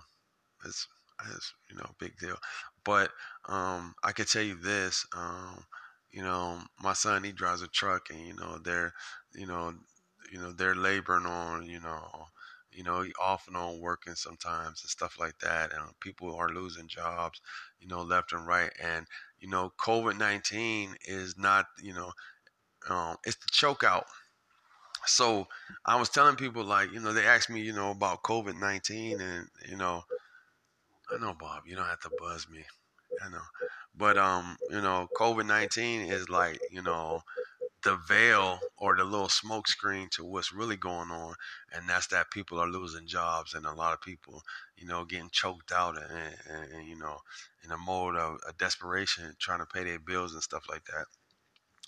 [SPEAKER 1] it's, it's you know, big deal. But um, I can tell you this, um, you know, my son, he drives a truck and, you know, they're, you know, you know, they're laboring on, you know, you know, off and on working sometimes and stuff like that. And people are losing jobs, you know, left and right. And, you know, COVID 19 is not, you know, um, it's the choke out. So I was telling people, like, you know, they asked me, you know, about COVID 19 and, you know, I know, Bob, you don't have to buzz me. I know. But, um, you know, COVID 19 is like, you know, the veil or the little smoke screen to what's really going on, and that's that people are losing jobs and a lot of people, you know, getting choked out and, and, and you know, in a mode of desperation, trying to pay their bills and stuff like that.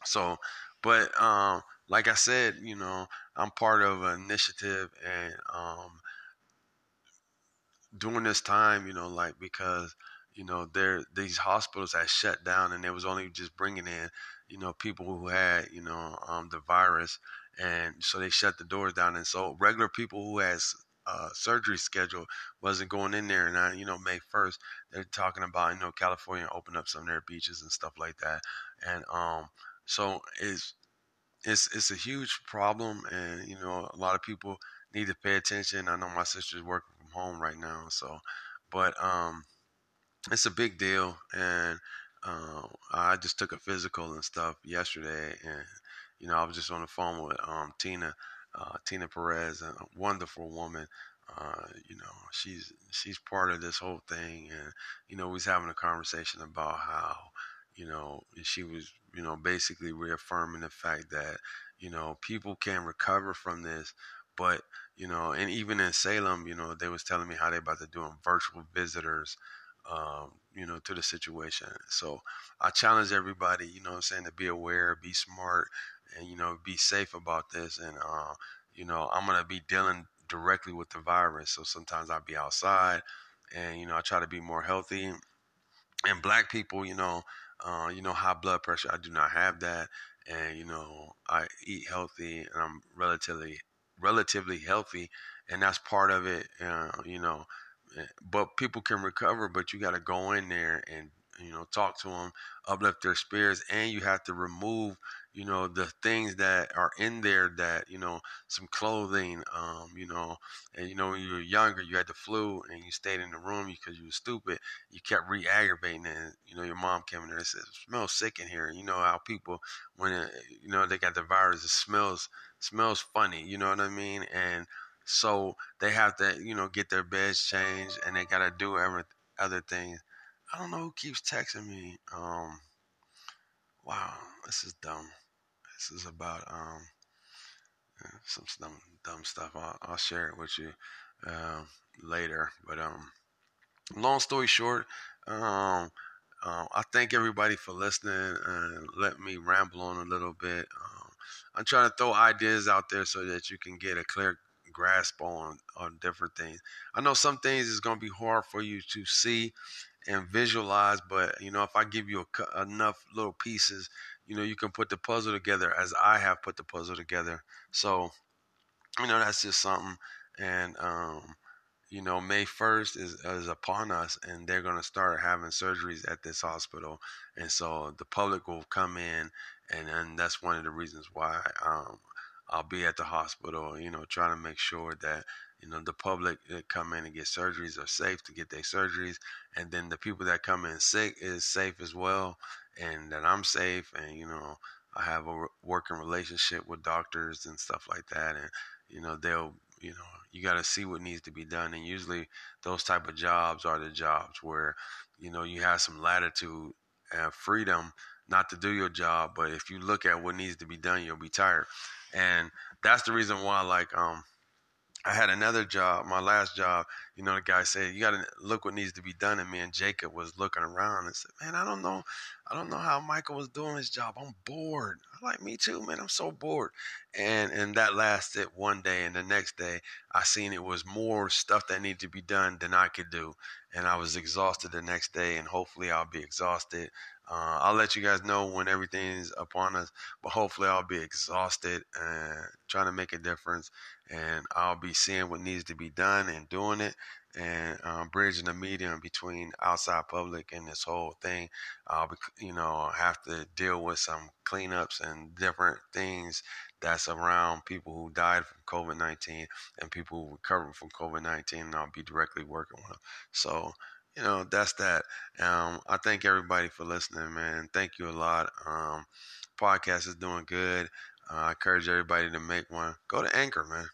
[SPEAKER 1] So, but um, like I said, you know, I'm part of an initiative and um, during this time, you know, like because you know there these hospitals had shut down and they was only just bringing in you know, people who had, you know, um, the virus. And so they shut the doors down. And so regular people who has uh, surgery scheduled wasn't going in there. And, I, you know, May 1st, they're talking about, you know, California open up some of their beaches and stuff like that. And um, so it's, it's, it's a huge problem. And, you know, a lot of people need to pay attention. I know my sister's working from home right now. So, but um, it's a big deal. And, uh, I just took a physical and stuff yesterday, and you know I was just on the phone with um, Tina, uh, Tina Perez, a wonderful woman. Uh, you know she's she's part of this whole thing, and you know we was having a conversation about how you know she was you know basically reaffirming the fact that you know people can recover from this, but you know and even in Salem, you know they was telling me how they about to doing virtual visitors um, you know, to the situation. So I challenge everybody, you know I'm saying, to be aware, be smart, and, you know, be safe about this. And, uh, you know, I'm going to be dealing directly with the virus. So sometimes I'll be outside and, you know, I try to be more healthy. And black people, you know, uh, you know, high blood pressure, I do not have that. And, you know, I eat healthy and I'm relatively, relatively healthy. And that's part of it, uh, you know, but people can recover but you got to go in there and you know talk to them uplift their spirits and you have to remove you know the things that are in there that you know some clothing um you know and you know when you were younger you had the flu and you stayed in the room because you were stupid you kept re-aggravating and you know your mom came in there and said it smells sick in here you know how people when it, you know they got the virus it smells smells funny you know what i mean and so they have to, you know, get their beds changed and they got to do every other things. I don't know who keeps texting me. Um, wow, this is dumb. This is about um, some dumb, dumb stuff. I'll, I'll share it with you uh, later. But um, long story short, um, uh, I thank everybody for listening and let me ramble on a little bit. Um, I'm trying to throw ideas out there so that you can get a clear grasp on on different things. I know some things is going to be hard for you to see and visualize, but you know, if I give you a, enough little pieces, you know, you can put the puzzle together as I have put the puzzle together. So, you know, that's just something. And um, you know, May 1st is, is upon us, and they're going to start having surgeries at this hospital. And so the public will come in, and, and that's one of the reasons why um, I'll be at the hospital, you know, trying to make sure that you know the public that come in and get surgeries are safe to get their surgeries, and then the people that come in sick is safe as well, and that I'm safe, and you know I have a working relationship with doctors and stuff like that, and you know they'll you know you got to see what needs to be done, and usually those type of jobs are the jobs where you know you have some latitude and freedom not to do your job, but if you look at what needs to be done, you'll be tired and that's the reason why like um I had another job, my last job. You know, the guy said, "You got to look what needs to be done." And me and Jacob was looking around and said, "Man, I don't know, I don't know how Michael was doing his job. I'm bored. I like me too, man. I'm so bored." And and that lasted one day, and the next day, I seen it was more stuff that needed to be done than I could do, and I was exhausted the next day. And hopefully, I'll be exhausted uh, I'll let you guys know when everything's upon us, but hopefully I'll be exhausted and trying to make a difference, and I'll be seeing what needs to be done and doing it. And um, bridging the medium between outside public and this whole thing. I'll Uh, you know, have to deal with some cleanups and different things that's around people who died from COVID 19 and people who recovered from COVID 19, and I'll be directly working with them. So, you know, that's that. Um, I thank everybody for listening, man. Thank you a lot. Um, podcast is doing good. Uh, I encourage everybody to make one. Go to Anchor, man.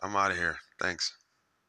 [SPEAKER 1] I'm out of here. Thanks.